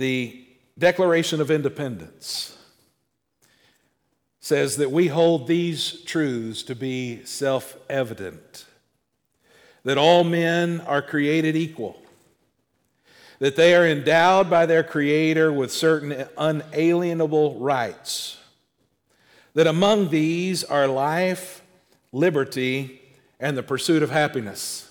The Declaration of Independence says that we hold these truths to be self evident that all men are created equal, that they are endowed by their Creator with certain unalienable rights, that among these are life, liberty, and the pursuit of happiness.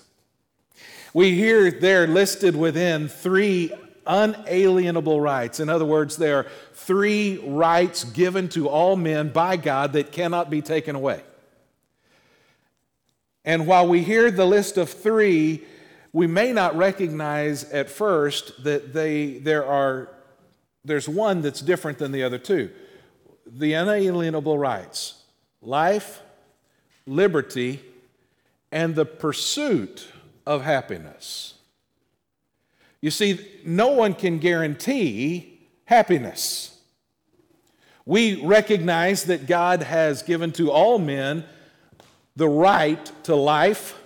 We hear they're listed within three unalienable rights. In other words, there are three rights given to all men by God that cannot be taken away. And while we hear the list of three, we may not recognize at first that they, there are, there's one that's different than the other two. The unalienable rights life, liberty, and the pursuit of happiness. You see, no one can guarantee happiness. We recognize that God has given to all men the right to life,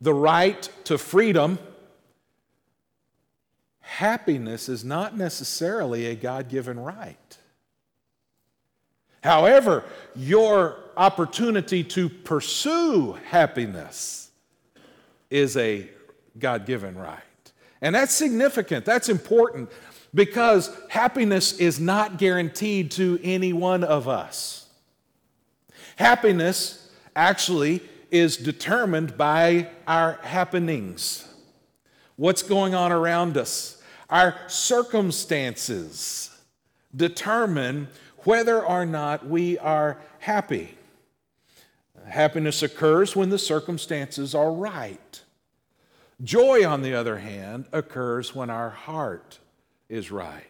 the right to freedom. Happiness is not necessarily a God given right. However, your opportunity to pursue happiness is a God given right. And that's significant, that's important, because happiness is not guaranteed to any one of us. Happiness actually is determined by our happenings. What's going on around us? Our circumstances determine whether or not we are happy. Happiness occurs when the circumstances are right. Joy, on the other hand, occurs when our heart is right.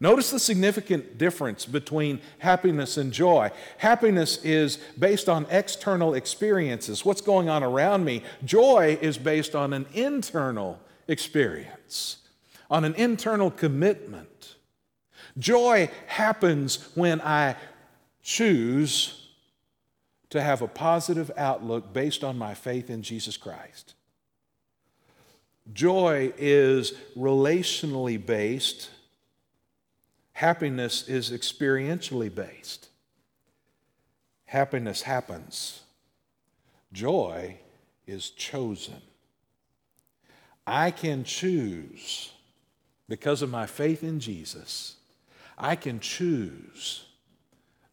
Notice the significant difference between happiness and joy. Happiness is based on external experiences, what's going on around me. Joy is based on an internal experience, on an internal commitment. Joy happens when I choose to have a positive outlook based on my faith in Jesus Christ. Joy is relationally based Happiness is experientially based. Happiness happens. Joy is chosen. I can choose, because of my faith in Jesus, I can choose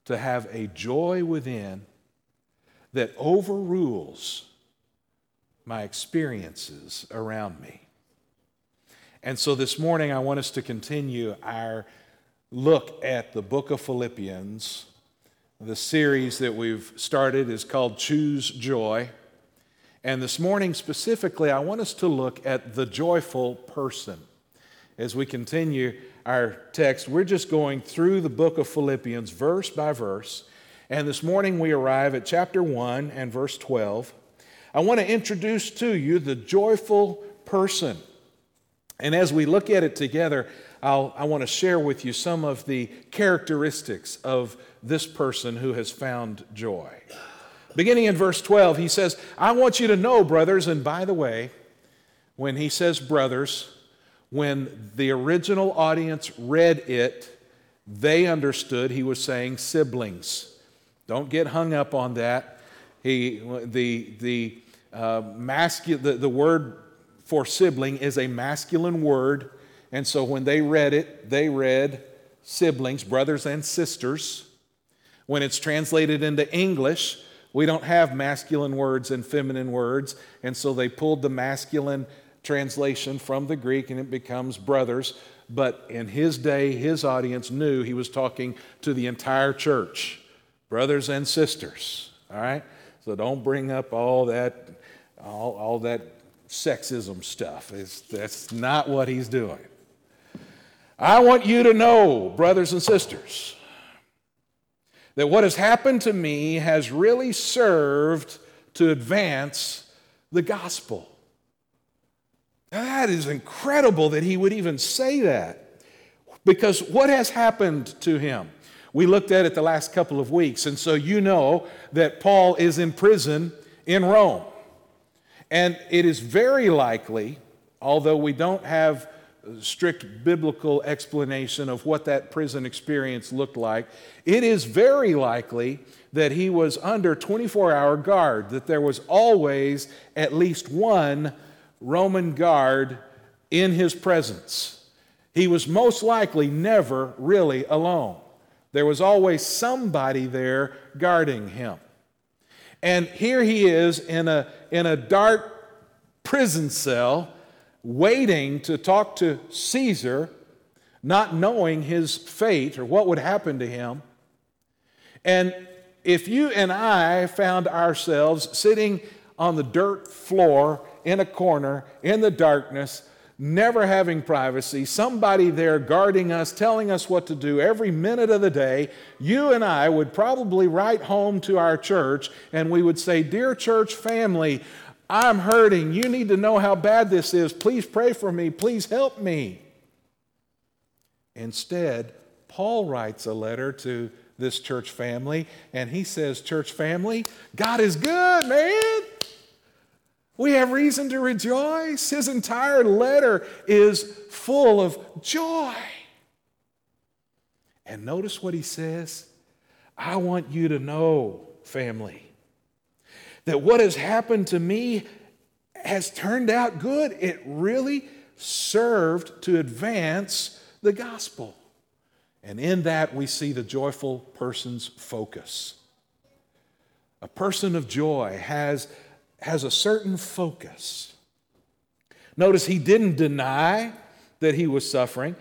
to have a joy within that overrules my experiences around me. And so this morning, I want us to continue our look at the book of Philippians. The series that we've started is called Choose Joy. And this morning, specifically, I want us to look at the joyful person. As we continue our text, we're just going through the book of Philippians verse by verse. And this morning, we arrive at chapter 1 and verse 12. I want to introduce to you the joyful person. And as we look at it together, I'll, I want to share with you some of the characteristics of this person who has found joy. Beginning in verse 12, he says, I want you to know, brothers, and by the way, when he says brothers, when the original audience read it, they understood he was saying siblings. Don't get hung up on that. He, the, the, uh, the, the word for sibling is a masculine word. And so when they read it, they read siblings, brothers and sisters. When it's translated into English, we don't have masculine words and feminine words. And so they pulled the masculine translation from the Greek and it becomes brothers. But in his day, his audience knew he was talking to the entire church, brothers and sisters. All right? So don't bring up all that, all, all that sexism stuff. It's, that's not what he's doing. I want you to know, brothers and sisters, that what has happened to me has really served to advance the gospel. That is incredible that he would even say that. Because what has happened to him? We looked at it the last couple of weeks, and so you know that Paul is in prison in Rome. And it is very likely, although we don't have strict biblical explanation of what that prison experience looked like, it is very likely that he was under 24 hour guard, that there was always at least one Roman guard in his presence. He was most likely never really alone. There was always somebody there guarding him. And here he is in a, in a dark prison cell, waiting to talk to Caesar, not knowing his fate or what would happen to him. And if you and I found ourselves sitting on the dirt floor in a corner in the darkness, never having privacy, somebody there guarding us, telling us what to do every minute of the day, you and I would probably write home to our church and we would say, Dear church family, I'm hurting. You need to know how bad this is. Please pray for me. Please help me. Instead, Paul writes a letter to this church family and he says, Church family, God is good, man. We have reason to rejoice. His entire letter is full of joy. And notice what he says I want you to know, family, that what has happened to me has turned out good. It really served to advance the gospel. And in that, we see the joyful person's focus. A person of joy has has a certain focus. Notice he didn't deny that he was suffering.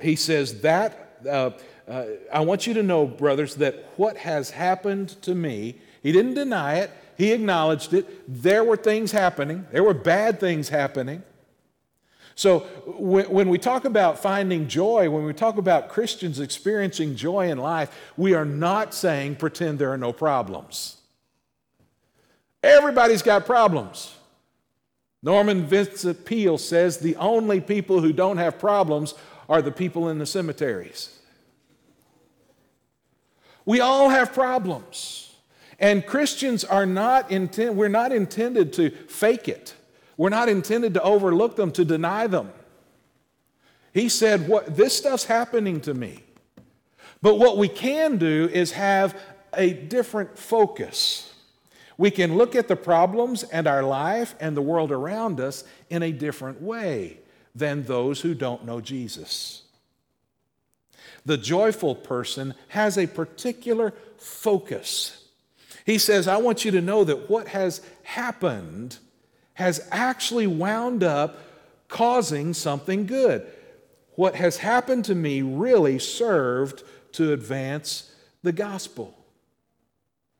He says, That, uh, uh, I want you to know, brothers, that what has happened to me, he didn't deny it, he acknowledged it. There were things happening, there were bad things happening. So, when, when we talk about finding joy, when we talk about Christians experiencing joy in life, we are not saying pretend there are no problems. Everybody's got problems. Norman Vincent Peale says the only people who don't have problems are the people in the cemeteries. We all have problems. And Christians are not intent, we're not intended to fake it. We're not intended to overlook them, to deny them. He said, what, This stuff's happening to me. But what we can do is have a different focus. We can look at the problems and our life and the world around us in a different way than those who don't know Jesus. The joyful person has a particular focus. He says, I want you to know that what has happened has actually wound up causing something good. What has happened to me really served to advance the gospel.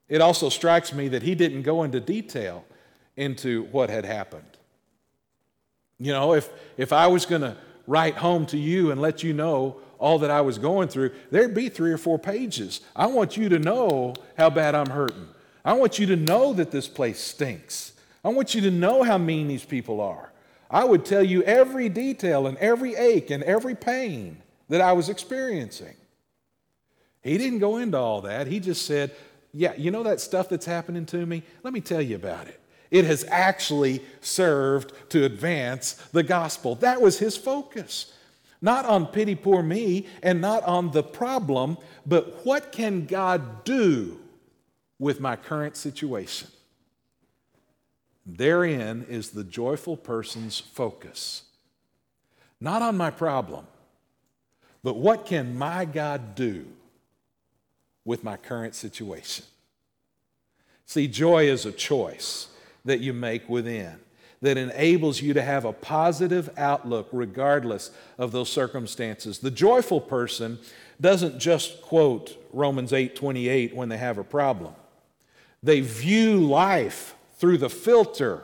It also strikes me that he didn't go into detail into what had happened. You know, if, if I was going to write home to you and let you know all that I was going through, there'd be three or four pages. I want you to know how bad I'm hurting. I want you to know that this place stinks. I want you to know how mean these people are. I would tell you every detail and every ache and every pain that I was experiencing. He didn't go into all that. He just said, yeah, you know that stuff that's happening to me? Let me tell you about it. It has actually served to advance the gospel. That was his focus. Not on pity poor me and not on the problem, but what can God do with my current situation? Therein is the joyful person's focus. Not on my problem, but what can my God do with my current situation. See, joy is a choice that you make within that enables you to have a positive outlook regardless of those circumstances. The joyful person doesn't just quote Romans 8:28 when they have a problem. They view life through the filter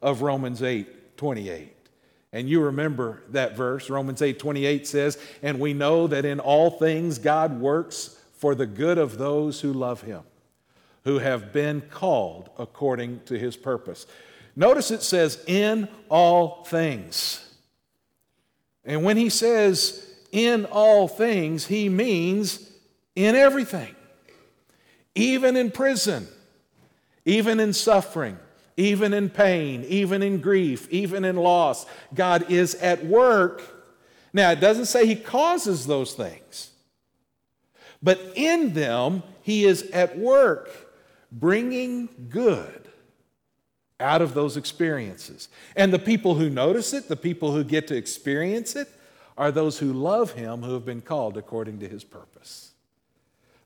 of Romans 8:28. And you remember that verse, Romans 8:28 says, "And we know that in all things God works for the good of those who love him, who have been called according to his purpose. Notice it says, in all things. And when he says in all things, he means in everything, even in prison, even in suffering, even in pain, even in grief, even in loss. God is at work Now, it doesn't say he causes those things, but in them, he is at work bringing good out of those experiences. And the people who notice it, the people who get to experience it, are those who love him who have been called according to his purpose.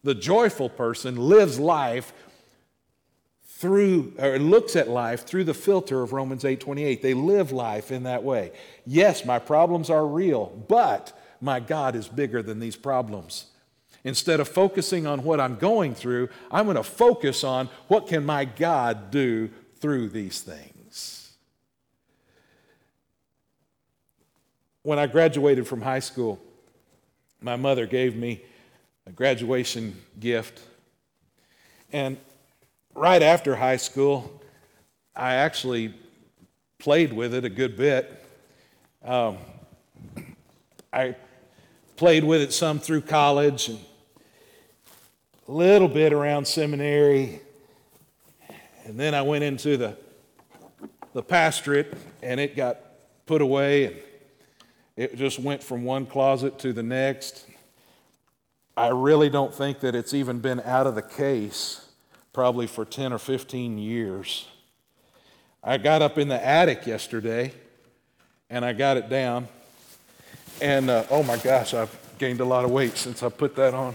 The joyful person lives life through or looks at life through the filter of Romans 8:28. They live life in that way. Yes, my problems are real, but my God is bigger than these problems. Instead of focusing on what I'm going through, I'm going to focus on what can my God do through these things. When I graduated from high school, my mother gave me a graduation gift. And right after high school, I actually played with it a good bit. Um, I played with it some through college and a little bit around seminary. And then I went into the, the pastorate and it got put away and it just went from one closet to the next. I really don't think that it's even been out of the case probably for 10 or 15 years. I got up in the attic yesterday and I got it down. And uh, oh my gosh, I've gained a lot of weight since I put that on.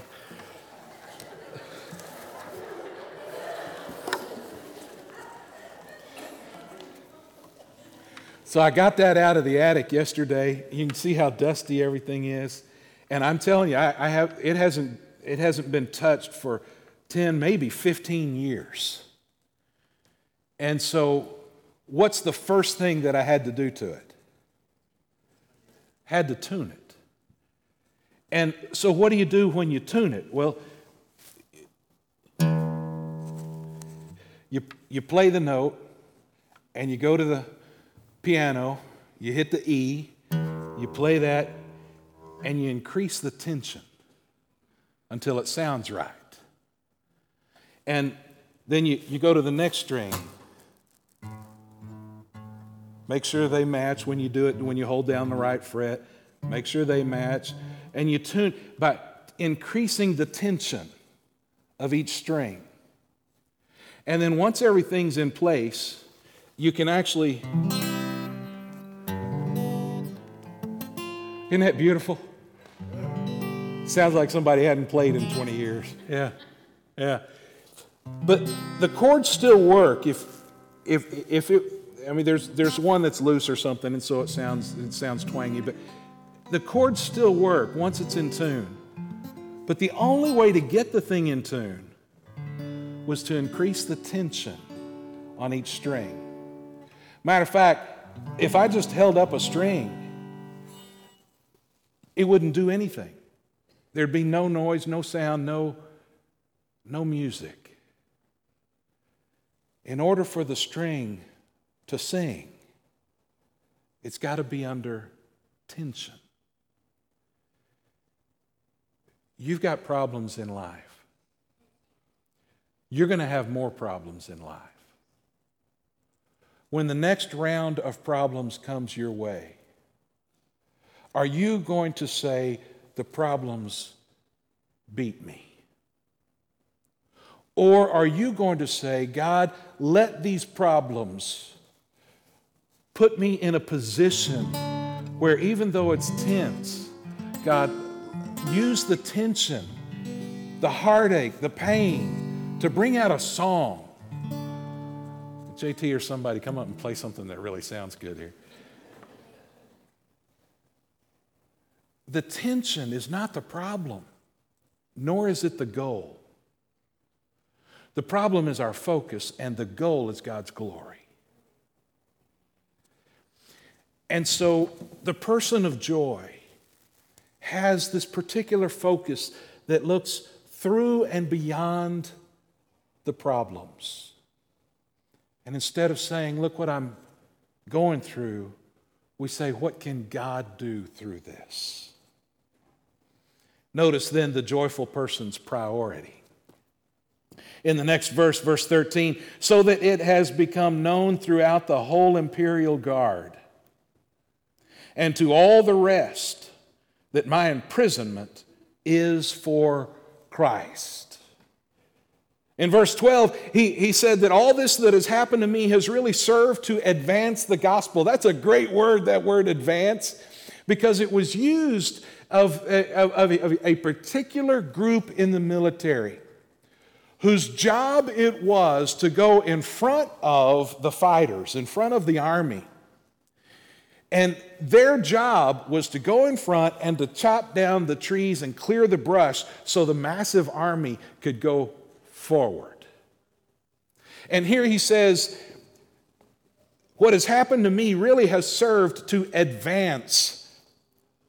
So I got that out of the attic yesterday. You can see how dusty everything is. And I'm telling you, I, I have, it, hasn't, it hasn't been touched for 10, maybe 15 years. And so, what's the first thing that I had to do to it? Had to tune it. And so, what do you do when you tune it? Well, you, you play the note and you go to the piano, you hit the E, you play that, and you increase the tension until it sounds right. And then you, you go to the next string. Make sure they match when you do it, when you hold down the right fret. Make sure they match. And you tune by increasing the tension of each string. And then once everything's in place, you can actually. Isn't that beautiful? Sounds like somebody hadn't played in 20 years. Yeah, yeah. But the chords still work if, if, if it, I mean, there's, there's one that's loose or something, and so it sounds, it sounds twangy, but the chords still work once it's in tune. But the only way to get the thing in tune was to increase the tension on each string. Matter of fact, if I just held up a string, it wouldn't do anything. There'd be no noise, no sound, no, no music in order for the string to sing, it's got to be under tension. You've got problems in life. You're going to have more problems in life. When the next round of problems comes your way, are you going to say, The problems beat me? Or are you going to say, God, let these problems put me in a position where even though it's tense, God, use the tension, the heartache, the pain to bring out a song. JT or somebody come up and play something that really sounds good here. The tension is not the problem, nor is it the goal. The problem is our focus, and the goal is God's glory. And so the person of joy has this particular focus that looks through and beyond the problems. And instead of saying, Look what I'm going through, we say, What can God do through this? Notice then the joyful person's priority in the next verse, verse 13, so that it has become known throughout the whole imperial guard and to all the rest that my imprisonment is for Christ. In verse 12, he, he said that all this that has happened to me has really served to advance the gospel. That's a great word, that word advance, because it was used of, of, of, a, of a particular group in the military whose job it was to go in front of the fighters, in front of the army. And their job was to go in front and to chop down the trees and clear the brush so the massive army could go forward. And here he says, What has happened to me really has served to advance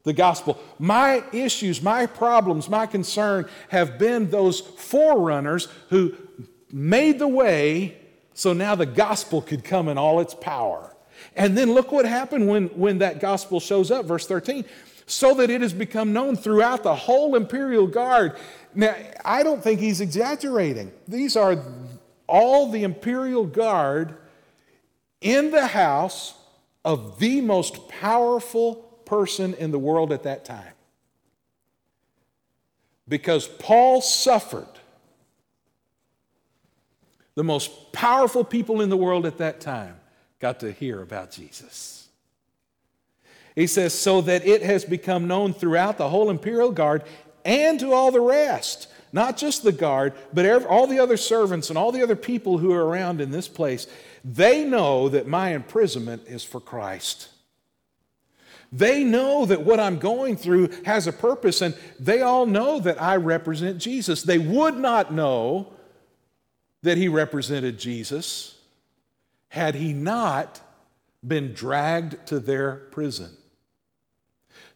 the gospel. My issues, my problems, my concern have been those forerunners who made the way so now the gospel could come in all its power. And then look what happened when, when that gospel shows up, verse 13. So that it has become known throughout the whole imperial guard. Now, I don't think he's exaggerating. These are all the imperial guard in the house of the most powerful person in the world at that time. Because Paul suffered. The most powerful people in the world at that time got to hear about Jesus. He says, so that it has become known throughout the whole imperial guard and to all the rest, not just the guard, but all the other servants and all the other people who are around in this place. They know that my imprisonment is for Christ. They know that what I'm going through has a purpose, and they all know that I represent Jesus. They would not know that he represented Jesus had he not been dragged to their prison.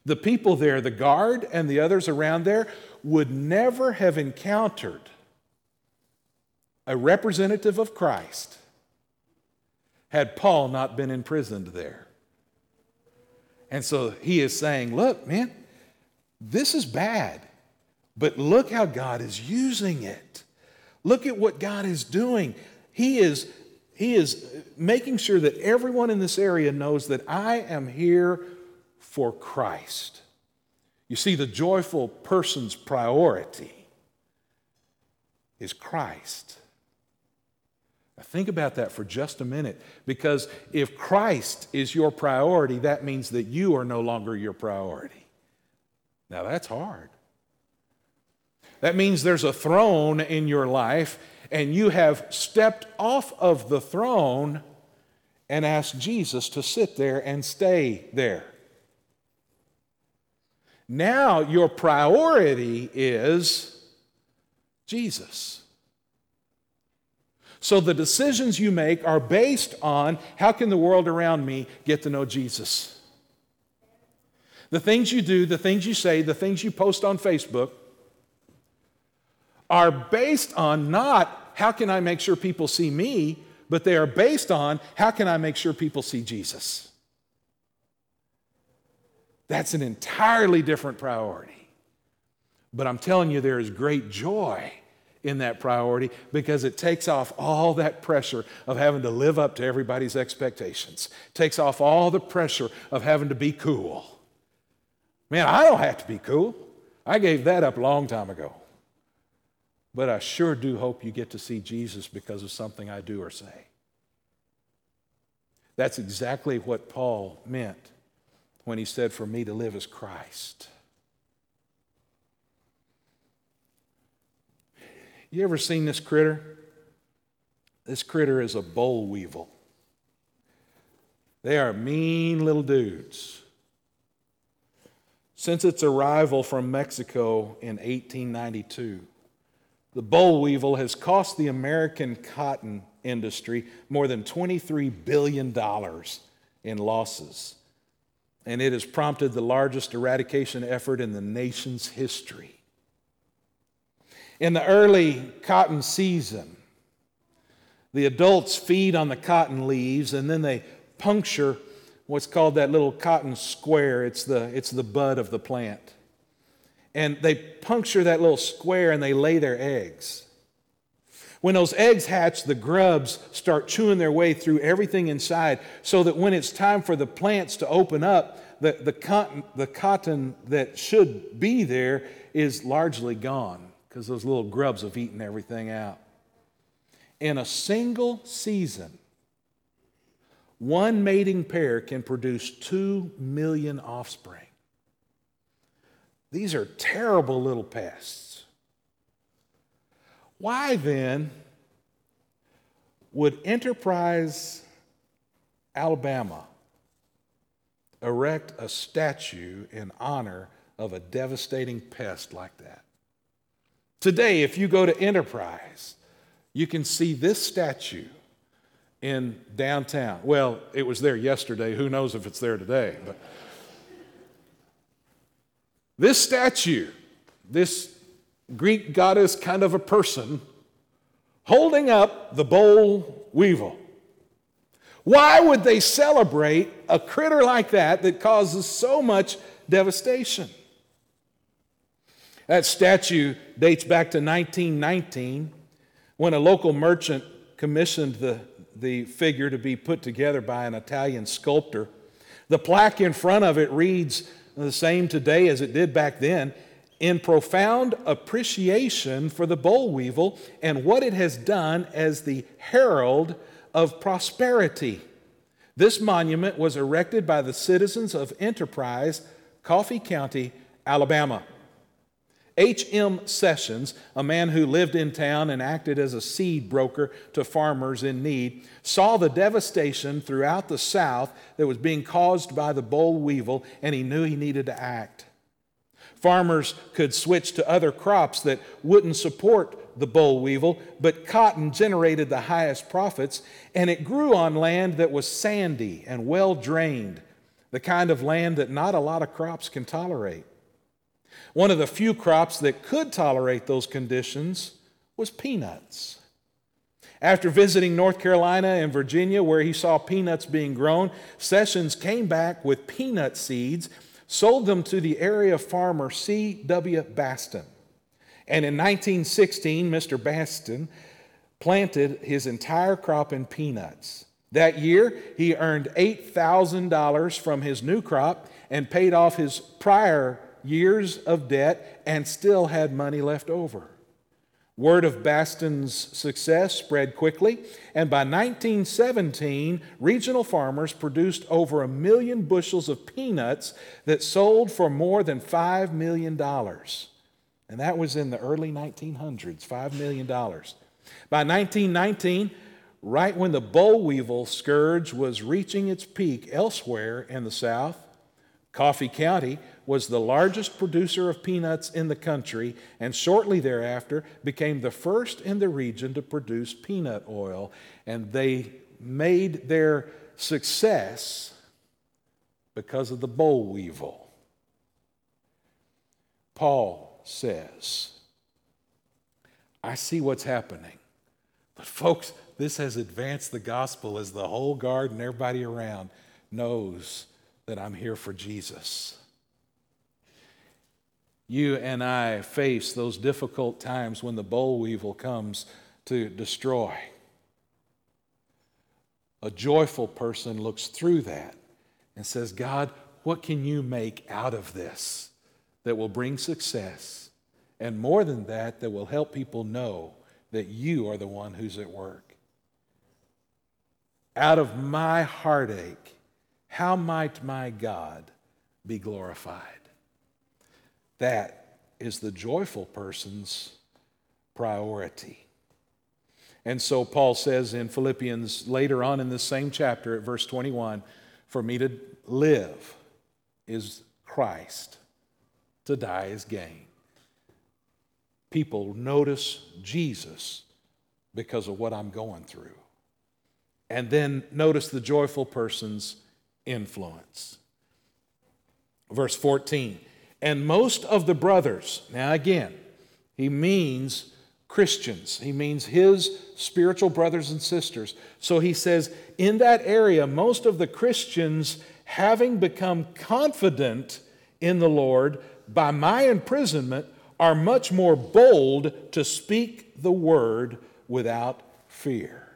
The people there, the guard and the others around there, would never have encountered a representative of Christ had Paul not been imprisoned there. And so he is saying, Look, man, this is bad, but look how God is using it. Look at what God is doing. He is, he is making sure that everyone in this area knows that I am here for Christ. You see, the joyful person's priority is Christ. Now, think about that for just a minute because if Christ is your priority, that means that you are no longer your priority. Now, that's hard. That means there's a throne in your life, and you have stepped off of the throne and asked Jesus to sit there and stay there. Now, your priority is Jesus. So the decisions you make are based on how can the world around me get to know Jesus? The things you do, the things you say, the things you post on Facebook are based on not how can I make sure people see me, but they are based on how can I make sure people see Jesus? That's an entirely different priority. But I'm telling you, there is great joy in that priority because it takes off all that pressure of having to live up to everybody's expectations. It takes off all the pressure of having to be cool. Man, I don't have to be cool. I gave that up a long time ago. But I sure do hope you get to see Jesus because of something I do or say. That's exactly what Paul meant when he said, For me to live as Christ. You ever seen this critter? This critter is a boll weevil. They are mean little dudes. Since its arrival from Mexico in 1892, the boll weevil has cost the American cotton industry more than $23 billion in losses. And it has prompted the largest eradication effort in the nation's history. In the early cotton season, the adults feed on the cotton leaves and then they puncture what's called that little cotton square. It's the, it's the bud of the plant. And they puncture that little square and they lay their eggs. When those eggs hatch, the grubs start chewing their way through everything inside so that when it's time for the plants to open up, the, the, cotton, the cotton that should be there is largely gone because those little grubs have eaten everything out. In a single season, one mating pair can produce two million offspring. These are terrible little pests. Why then would Enterprise, Alabama, erect a statue in honor of a devastating pest like that? Today, if you go to Enterprise, you can see this statue in downtown. Well, it was there yesterday. Who knows if it's there today? But this statue, this Greek goddess kind of a person, holding up the boll weevil. Why would they celebrate a critter like that that causes so much devastation? That statue dates back to 1919 when a local merchant commissioned the, the figure to be put together by an Italian sculptor. The plaque in front of it reads the same today as it did back then in profound appreciation for the boll weevil and what it has done as the herald of prosperity. This monument was erected by the citizens of Enterprise, Coffee County, Alabama. H.M. Sessions, a man who lived in town and acted as a seed broker to farmers in need, saw the devastation throughout the South that was being caused by the boll weevil, and he knew he needed to act. Farmers could switch to other crops that wouldn't support the boll weevil, but cotton generated the highest profits, and it grew on land that was sandy and well drained, the kind of land that not a lot of crops can tolerate. One of the few crops that could tolerate those conditions was peanuts. After visiting North Carolina and Virginia, where he saw peanuts being grown, Sessions came back with peanut seeds, sold them to the area farmer C.W. Baston. And in 1916, Mr. Baston planted his entire crop in peanuts. That year, he earned $8,000 from his new crop and paid off his prior years of debt and still had money left over. Word of Baston's success spread quickly, and by 1917, regional farmers produced over a million bushels of peanuts that sold for more than $5 million. And that was in the early 1900s, $5 million. By 1919, right when the boll weevil scourge was reaching its peak elsewhere in the South, Coffee County was the largest producer of peanuts in the country and shortly thereafter became the first in the region to produce peanut oil. And they made their success because of the boll weevil. Paul says, I see what's happening. But, folks, this has advanced the gospel as the whole garden, everybody around knows that I'm here for Jesus you and I face those difficult times when the boll weevil comes to destroy. A joyful person looks through that and says, God, what can you make out of this that will bring success? And more than that, that will help people know that you are the one who's at work. Out of my heartache, how might my God be glorified? That is the joyful person's priority. And so Paul says in Philippians later on in this same chapter at verse 21 For me to live is Christ, to die is gain. People notice Jesus because of what I'm going through. And then notice the joyful person's influence. Verse 14 and most of the brothers, now again, he means Christians, he means his spiritual brothers and sisters. So he says, in that area, most of the Christians, having become confident in the Lord by my imprisonment, are much more bold to speak the word without fear.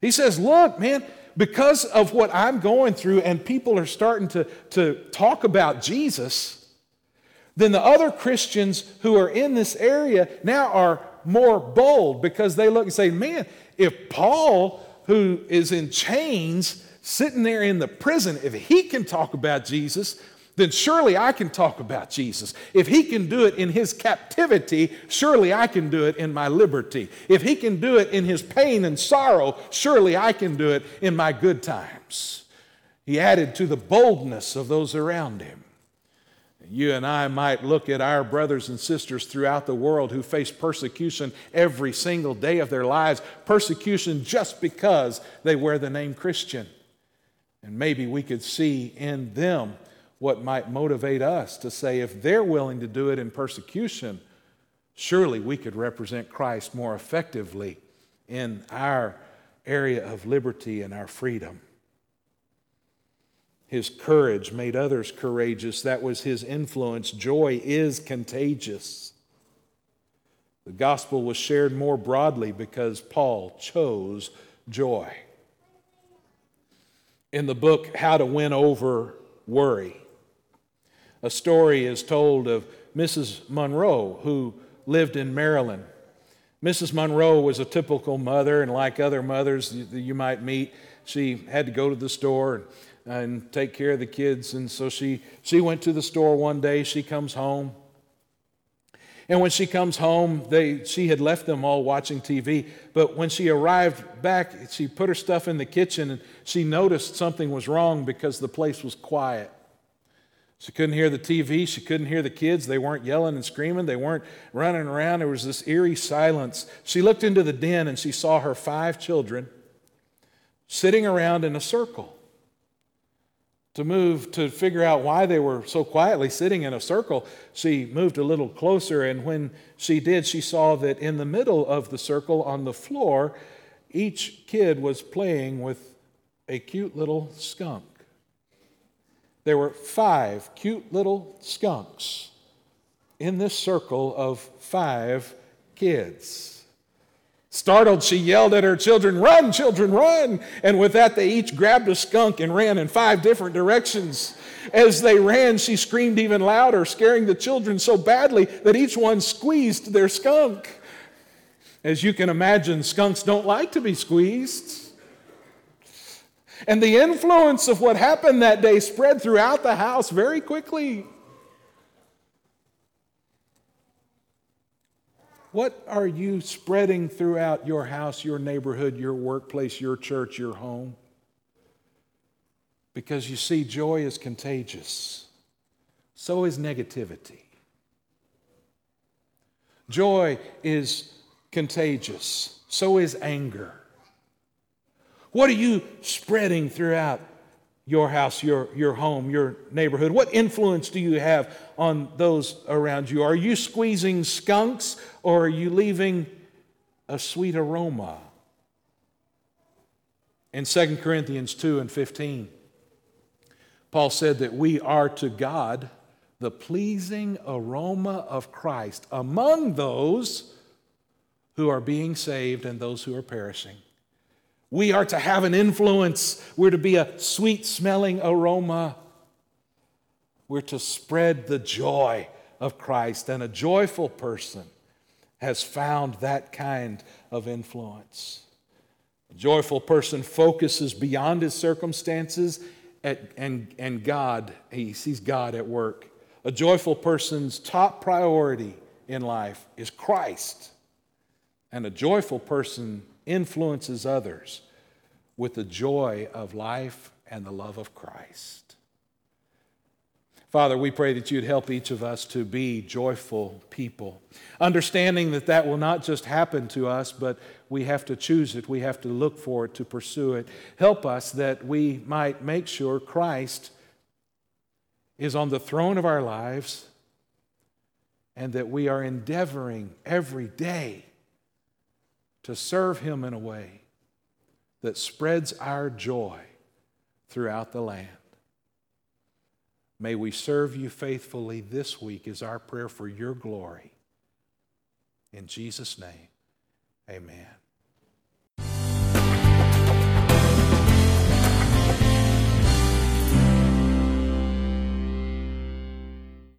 He says, Look, man, because of what I'm going through and people are starting to, to talk about Jesus, then the other Christians who are in this area now are more bold because they look and say, man, if Paul, who is in chains, sitting there in the prison, if he can talk about Jesus, then surely I can talk about Jesus. If he can do it in his captivity, surely I can do it in my liberty. If he can do it in his pain and sorrow, surely I can do it in my good times. He added to the boldness of those around him. You and I might look at our brothers and sisters throughout the world who face persecution every single day of their lives, persecution just because they wear the name Christian. And maybe we could see in them what might motivate us to say, if they're willing to do it in persecution, surely we could represent Christ more effectively in our area of liberty and our freedom. His courage made others courageous. That was his influence. Joy is contagious. The gospel was shared more broadly because Paul chose joy. In the book, How to Win Over Worry, a story is told of Mrs. Monroe, who lived in Maryland. Mrs. Monroe was a typical mother, and like other mothers you, you might meet, she had to go to the store and, and take care of the kids. And so she, she went to the store one day. She comes home. And when she comes home, they, she had left them all watching TV. But when she arrived back, she put her stuff in the kitchen and she noticed something was wrong because the place was quiet. She couldn't hear the TV. She couldn't hear the kids. They weren't yelling and screaming. They weren't running around. There was this eerie silence. She looked into the den and she saw her five children sitting around in a circle. To move to figure out why they were so quietly sitting in a circle, she moved a little closer. And when she did, she saw that in the middle of the circle on the floor, each kid was playing with a cute little skunk there were five cute little skunks in this circle of five kids. Startled, she yelled at her children, Run, children, run! And with that, they each grabbed a skunk and ran in five different directions. As they ran, she screamed even louder, scaring the children so badly that each one squeezed their skunk. As you can imagine, skunks don't like to be squeezed. And the influence of what happened that day spread throughout the house very quickly. What are you spreading throughout your house, your neighborhood, your workplace, your church, your home? Because you see, joy is contagious, so is negativity. Joy is contagious, so is anger. What are you spreading throughout your house, your, your home, your neighborhood? What influence do you have on those around you? Are you squeezing skunks or are you leaving a sweet aroma? In 2 Corinthians 2 and 15, Paul said that we are to God the pleasing aroma of Christ among those who are being saved and those who are perishing. We are to have an influence. We're to be a sweet smelling aroma. We're to spread the joy of Christ. And a joyful person has found that kind of influence. A joyful person focuses beyond his circumstances at, and, and God, he sees God at work. A joyful person's top priority in life is Christ. And a joyful person influences others with the joy of life and the love of Christ. Father, we pray that you'd help each of us to be joyful people, understanding that that will not just happen to us, but we have to choose it, we have to look for it, to pursue it. Help us that we might make sure Christ is on the throne of our lives and that we are endeavoring every day to serve Him in a way that spreads our joy throughout the land. May we serve you faithfully this week, is our prayer for your glory. In Jesus' name, amen.